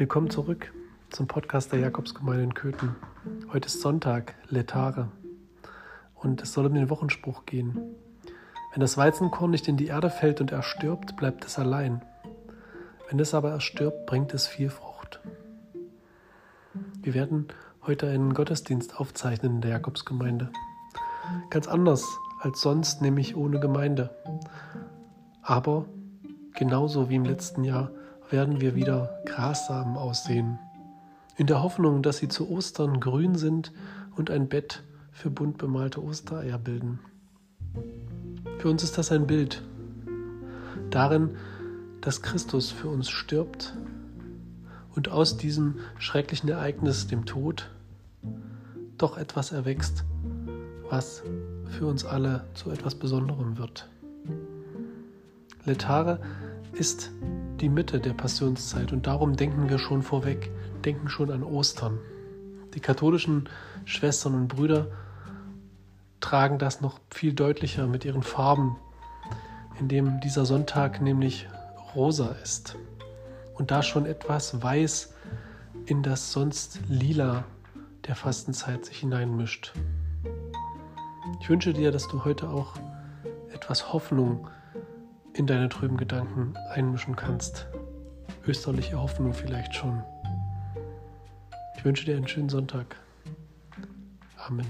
Willkommen zurück zum Podcast der Jakobsgemeinde in Köthen. Heute ist Sonntag, Letare, und es soll um den Wochenspruch gehen. Wenn das Weizenkorn nicht in die Erde fällt und erstirbt, bleibt es allein. Wenn es aber erstirbt, bringt es viel Frucht. Wir werden heute einen Gottesdienst aufzeichnen in der Jakobsgemeinde. Ganz anders als sonst, nämlich ohne Gemeinde. Aber genauso wie im letzten Jahr werden wir wieder Grassamen aussehen, in der Hoffnung, dass sie zu Ostern grün sind und ein Bett für bunt bemalte Ostereier bilden. Für uns ist das ein Bild darin, dass Christus für uns stirbt und aus diesem schrecklichen Ereignis, dem Tod, doch etwas erwächst, was für uns alle zu etwas Besonderem wird. Letare ist die Mitte der Passionszeit und darum denken wir schon vorweg, denken schon an Ostern. Die katholischen Schwestern und Brüder tragen das noch viel deutlicher mit ihren Farben, indem dieser Sonntag nämlich rosa ist und da schon etwas weiß in das sonst lila der Fastenzeit sich hineinmischt. Ich wünsche dir, dass du heute auch etwas Hoffnung in deine trüben Gedanken einmischen kannst. Österliche Hoffnung vielleicht schon. Ich wünsche dir einen schönen Sonntag. Amen.